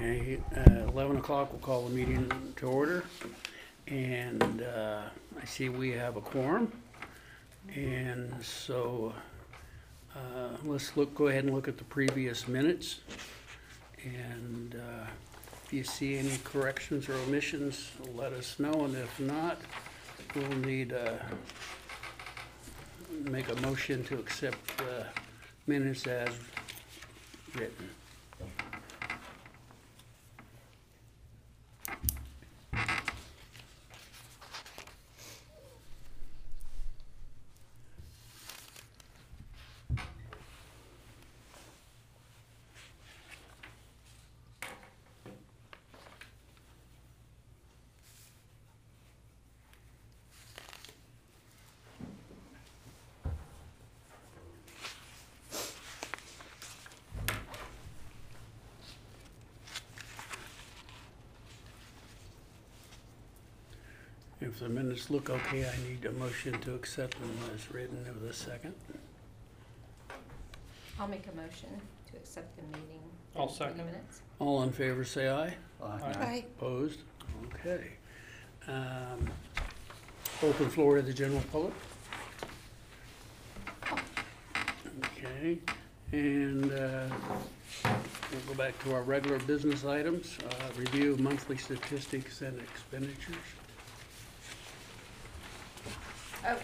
Okay, uh, eleven o'clock, we'll call the meeting to order. And, uh, I see we have a quorum. And so, uh, let's look, go ahead and look at the previous minutes. And, uh, if you see any corrections or omissions, let us know, and if not, we'll need, uh, make a motion to accept, uh, minutes as written. If the minutes look okay, I need a motion to accept them as written of the second. I'll make a motion to accept the meeting. I'll the second. minutes. All in favor, say aye. Aye. Opposed? Okay. Um, Open floor to the general public. Okay, and uh, we'll go back to our regular business items. Uh, Review of monthly statistics and expenditures. Oh,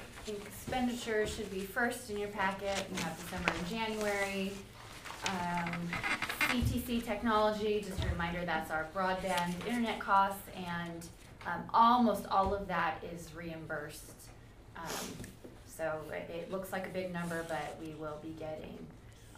expenditures should be first in your packet, you have December and January. Um, CTC Technology, just a reminder, that's our broadband internet costs, and, um, almost all of that is reimbursed. Um, so it, it looks like a big number, but we will be getting,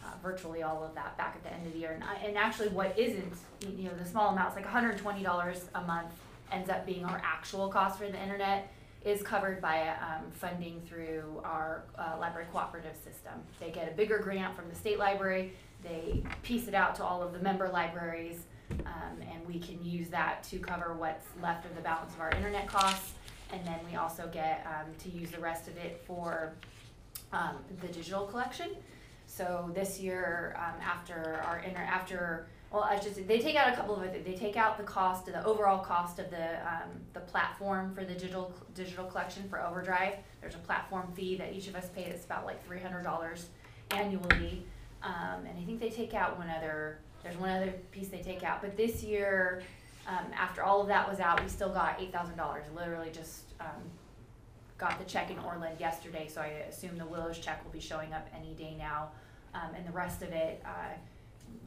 uh, virtually all of that back at the end of the year. And I, and actually what isn't, you know, the small amounts, like hundred and twenty dollars a month ends up being our actual cost for the internet is covered by um, funding through our uh, library cooperative system. They get a bigger grant from the state library, they piece it out to all of the member libraries, um, and we can use that to cover what's left of the balance of our internet costs. And then we also get um, to use the rest of it for um, the digital collection. So this year, um, after our inter, after, well, I should say, they take out a couple of it. They take out the cost, of the overall cost of the, um, the platform for the digital, digital collection for Overdrive. There's a platform fee that each of us pay, it's about like three hundred dollars annually. Um, and I think they take out one other, there's one other piece they take out, but this year, um, after all of that was out, we still got eight thousand dollars, literally just, um, got the check in Orland yesterday, so I assume the Willows check will be showing up any day now. Um, and the rest of it, uh,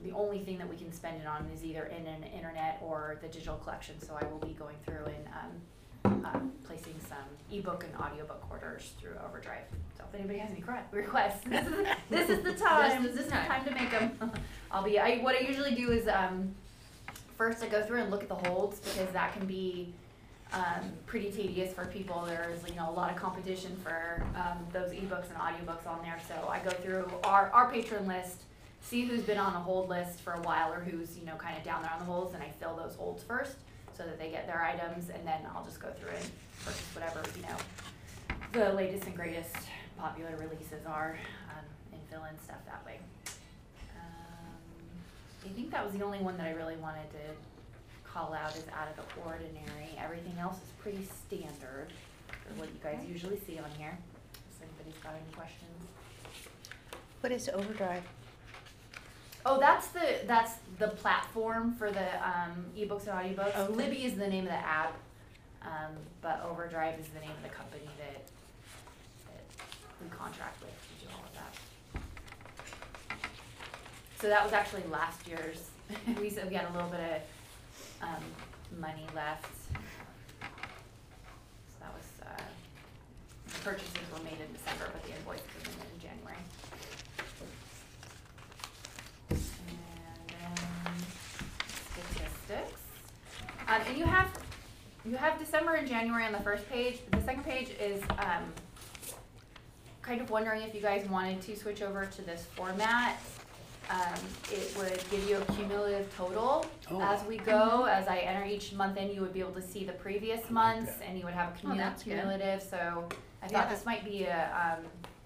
the only thing that we can spend it on is either in an internet or the digital collection, so I will be going through and, um, uh, placing some ebook and audiobook orders through Overdrive. So if anybody has any requests, this is, this is the time, This is the time to make them. I'll be, I, what I usually do is, um, first I go through and look at the holds, because that can be, um, pretty tedious for people. There's, you know, a lot of competition for, um, those ebooks and audiobooks on there. So I go through our, our patron list, see who's been on a hold list for a while or who's, you know, kind of down there on the holds, and I fill those holds first so that they get their items, and then I'll just go through and purchase whatever, you know, the latest and greatest popular releases are, um, and fill in stuff that way. Um, I think that was the only one that I really wanted to call out is out of the ordinary. Everything else is pretty standard for what you guys usually see on here. If anybody's got any questions. What is Overdrive? Oh, that's the, that's the platform for the, um, ebooks and audiobooks. Okay. Libby is the name of the app, um, but Overdrive is the name of the company that, that we contract with to do all of that. So that was actually last year's, we said we had a little bit of, um, money left. So that was, uh, purchases were made in December, but the invoice came in Um, and you have, you have December and January on the first page. The second page is, um, kind of wondering if you guys wanted to switch over to this format. Um, it would give you a cumulative total Oh. as we go. As I enter each month in, you would be able to see the previous months that. and you would have a Oh, cumu- that's good. cumulative, so I Yeah. thought this might be a, um,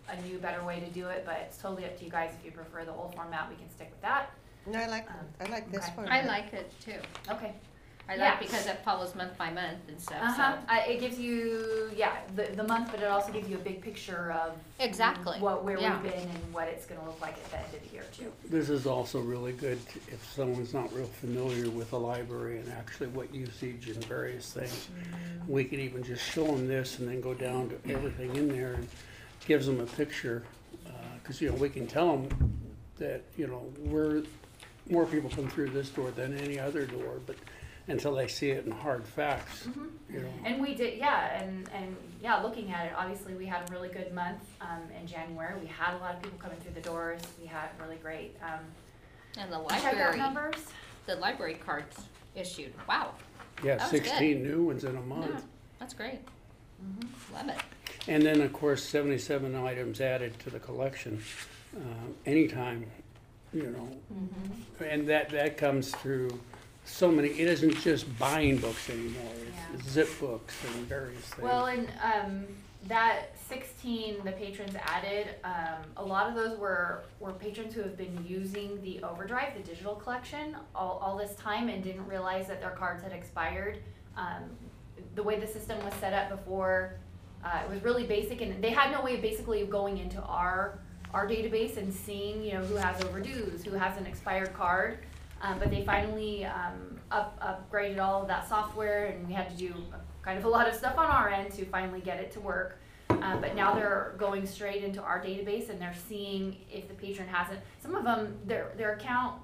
a new, better way to do it, but it's totally up to you guys. If you prefer the old format, we can stick with that. No, I like, Um, I like this okay. one. I like it too. Okay. I Yeah. like because it follows month by month and stuff, Uh-huh, so. I, it gives you, yeah, the, the month, but it also gives you a big picture of. Exactly. What, where Yeah. we've been and what it's gonna look like at the end of the year too. This is also really good if someone's not real familiar with the library and actually what usage and various things. We can even just show them this and then go down to everything in there and gives them a picture. Uh 'cause cause you know, we can tell them that, you know, we're, more people come through this door than any other door, but until they see it in hard facts, Mhm. you know. And we did, yeah, and, and, yeah, looking at it, obviously, we had a really good month, um, in January. We had a lot of people coming through the doors. We had really great, um, And the checkout library, numbers. the library cards issued, wow, Yeah, That was good. sixteen new ones in a yeah, month. that's great, Mhm. love it. And then, of course, seventy-seven items added to the collection, uh, anytime, you know. Mm-hmm. And that, that comes through so many, it isn't just buying books anymore, it's zip books and various things. Well, and um, that sixteen the patrons added, um, a lot of those were were patrons who have been using the Overdrive, the digital collection, all, all this time and didn't realize that their cards had expired. Um, the way the system was set up before, uh, it was really basic, and they had no way of basically going into our our database and seeing, you know, who has overdues, who has an expired card. Um, but they finally um, up, upgraded all of that software, and we had to do kind of a lot of stuff on our end to finally get it to work. Uh, but now they're going straight into our database, and they're seeing if the patron hasn't. Some of them, their their account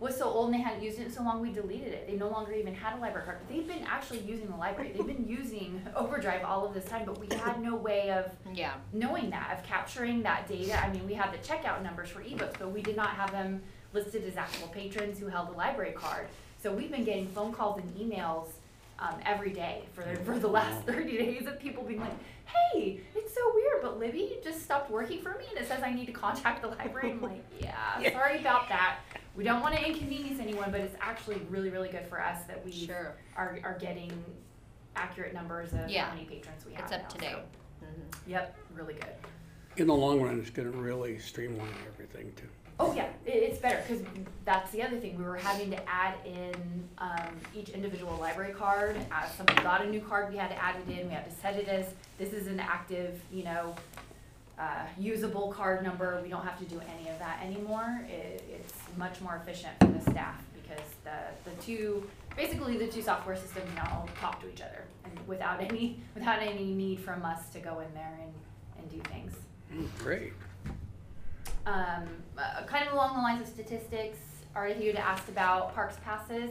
was so old and they hadn't used it in so long, we deleted it. They no longer even had a library card. But they've been actually using the library. They've been using Overdrive all of this time, but we had no way of Yeah, knowing that, of capturing that data, I mean, we had the checkout numbers for ebooks, but we did not have them listed as actual patrons who held a library card. So we've been getting phone calls and emails, um, every day for the, for the last thirty days of people being like, hey, it's so weird, but Libby just stopped working for me and it says I need to contact the library. I'm like, yeah, sorry about that. We don't wanna inconvenience anyone, but it's actually really, really good for us that we sure, are, are getting accurate numbers of Yeah. how many patrons we have it's now, up to date. so- Mhm. Yep, really good. In the long run, it's gonna really streamline everything too. Oh yeah, it, it's better because that's the other thing. We were having to add in um, each individual library card. As somebody got a new card, we had to add it in. We had to set it as this is an active, you know, uh, usable card number. We don't have to do any of that anymore. It, it's much more efficient for the staff because the the two basically the two software systems now talk to each other and without any without any need from us to go in there and, and do things. Mm, Great. Um, uh, kind of along the lines of statistics, Artie had asked about parks passes.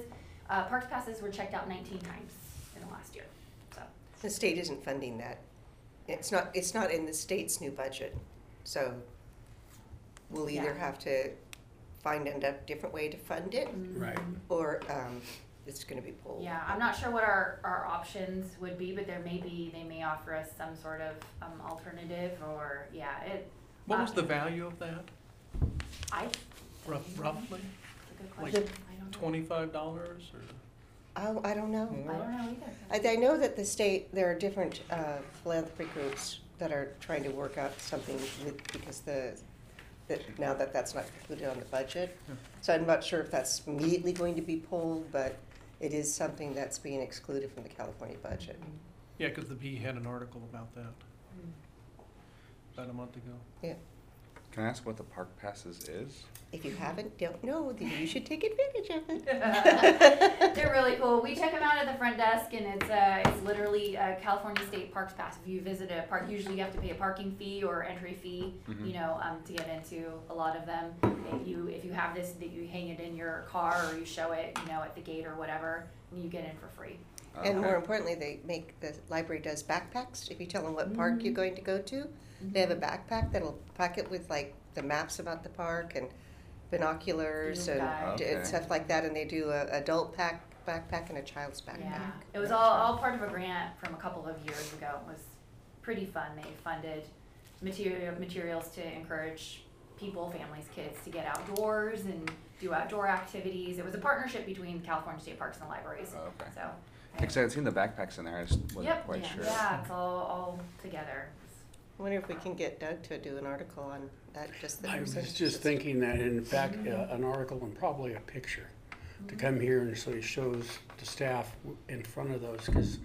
Uh, parks passes were checked out nineteen times in the last year, so. The state isn't funding that. It's not, it's not in the state's new budget, so we'll either Yeah. have to find a different way to fund it, Right. or, um, it's gonna be pulled. Yeah, I'm not sure what our, our options would be, but there may be, they may offer us some sort of, um, alternative or, yeah, it. What was uh, the value of that, I, rough- roughly? it's a good Like question, I don't know. Twenty-five dollars or Oh, I don't know. I don't know either. I, I know that the state, there are different uh, philanthropy groups that are trying to work out something with, because the, that, now that that's not included on the budget. Yeah. So I'm not sure if that's immediately going to be pulled, but it is something that's being excluded from the California budget. Yeah, because the Bee had an article about that mm. about a month ago. Can I ask what the park passes is? If you haven't, don't know, then you should take advantage of it. They're really cool. We check them out at the front desk, and it's uh, it's literally a California State Parks Pass. If you visit a park, usually you have to pay a parking fee or entry fee, Mhm. you know, um, to get into a lot of them. If you if you have this, that you hang it in your car or you show it, you know, at the gate or whatever, and you get in for free. And more importantly, they make, the library does backpacks. If you tell them what park you're going to go to, they have a backpack that'll pack it with like the maps about the park and binoculars and guide. d- Okay. stuff like that. And they do a adult pack, backpack and a child's backpack. Yeah, backpack. it was all, all part of a grant from a couple of years ago. It was pretty fun. They funded material, materials to encourage people, families, kids to get outdoors and do outdoor activities. It was a partnership between California State Parks and the libraries, Oh, okay. so. Because I had seen the backpacks in there, I just wasn't Yep, quite yeah, sure. yeah, it's all, all together. I wonder if we can get Doug to do an article on that just the I was percentage? just thinking that, in fact, uh, an article and probably a picture to come here and so he shows the staff w- in front of those, because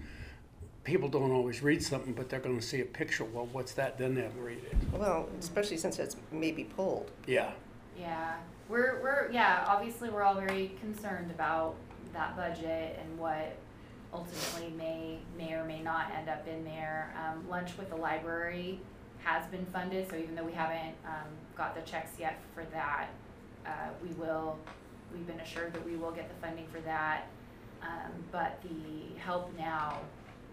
people don't always read something, but they're gonna see a picture, well, what's that, then they'll read it. Well, especially since it's maybe pulled. Yeah, Yeah, we're, we're, yeah, obviously, we're all very concerned about that budget and what ultimately may, may or may not end up in there. Um, lunch with the library has been funded, so even though we haven't, um, got the checks yet for that, uh, we will, we've been assured that we will get the funding for that. Um, but the Help Now,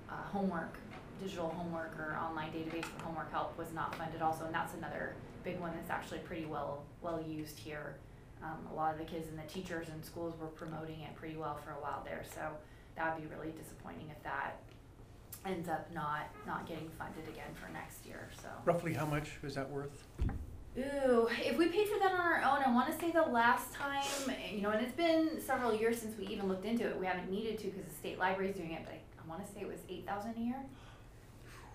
uh, homework, digital homework or online database for homework help was not funded also, and that's another big one that's actually pretty well, well used here. Um, a lot of the kids and the teachers and schools were promoting it pretty well for a while there, so that would be really disappointing if that ends up not, not getting funded again for next year, so. Roughly how much is that worth? Ooh, if we paid for that on our own, I wanna say the last time, you know, and it's been several years since we even looked into it, we haven't needed to, cause the state library's doing it, but I, I wanna say it was eight thousand a year.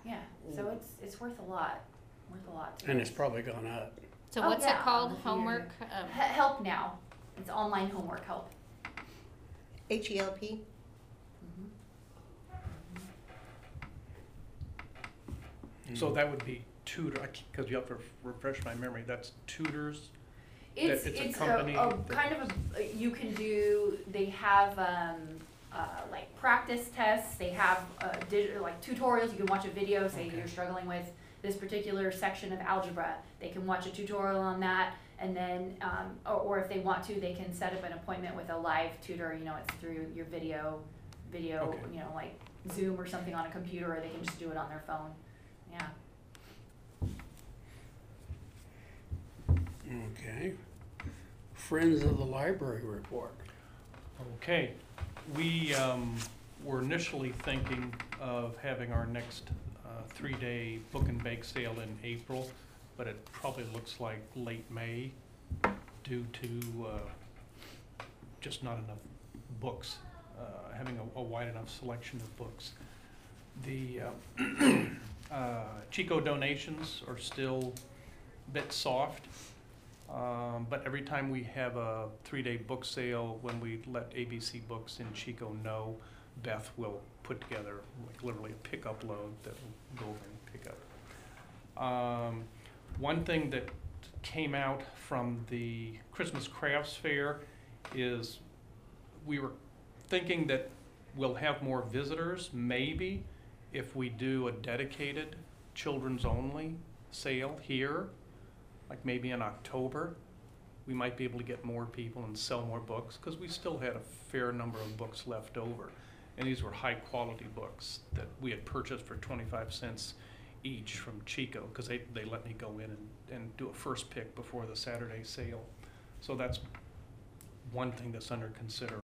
Yeah, so it's, it's worth a lot, worth a lot to and us. it's probably gone up. So Oh, what's yeah, it called? on. Homework? Um, He- Help now, it's online homework help. H E L P? So that would be tutor, because you have to refresh my memory, that's tutors? That It's, it's a it's a, company a that- kind of a, you can do, they have, um, uh, like practice tests, they have, uh, digital, like tutorials, you can watch a video, say Okay. you're struggling with this particular section of algebra, they can watch a tutorial on that, and then, um, or, or if they want to, they can set up an appointment with a live tutor, you know, it's through your video, video, Okay. you know, like Zoom or something on a computer, or they can just do it on their phone, yeah. Okay. Friends of the Library report. Okay, we um, were initially thinking of having our next uh, three-day book and bake sale in April, but it probably looks like late May due to uh, just not enough books, uh, having a- a wide enough selection of books. The uh, uh, Chico donations are still a bit soft. Um, but every time we have a three-day book sale, when we let ABC Books in Chico know, Beth will put together like literally a pickup load that will go over and pick up. Um, one thing that came out from the Christmas Crafts Fair is we were thinking that we'll have more visitors, maybe, if we do a dedicated children's-only sale here like maybe in October, we might be able to get more people and sell more books, because we still had a fair number of books left over. And these were high-quality books that we had purchased for twenty-five cents each from Chico, because they, they let me go in and, and do a first pick before the Saturday sale. So that's one thing that's under consideration.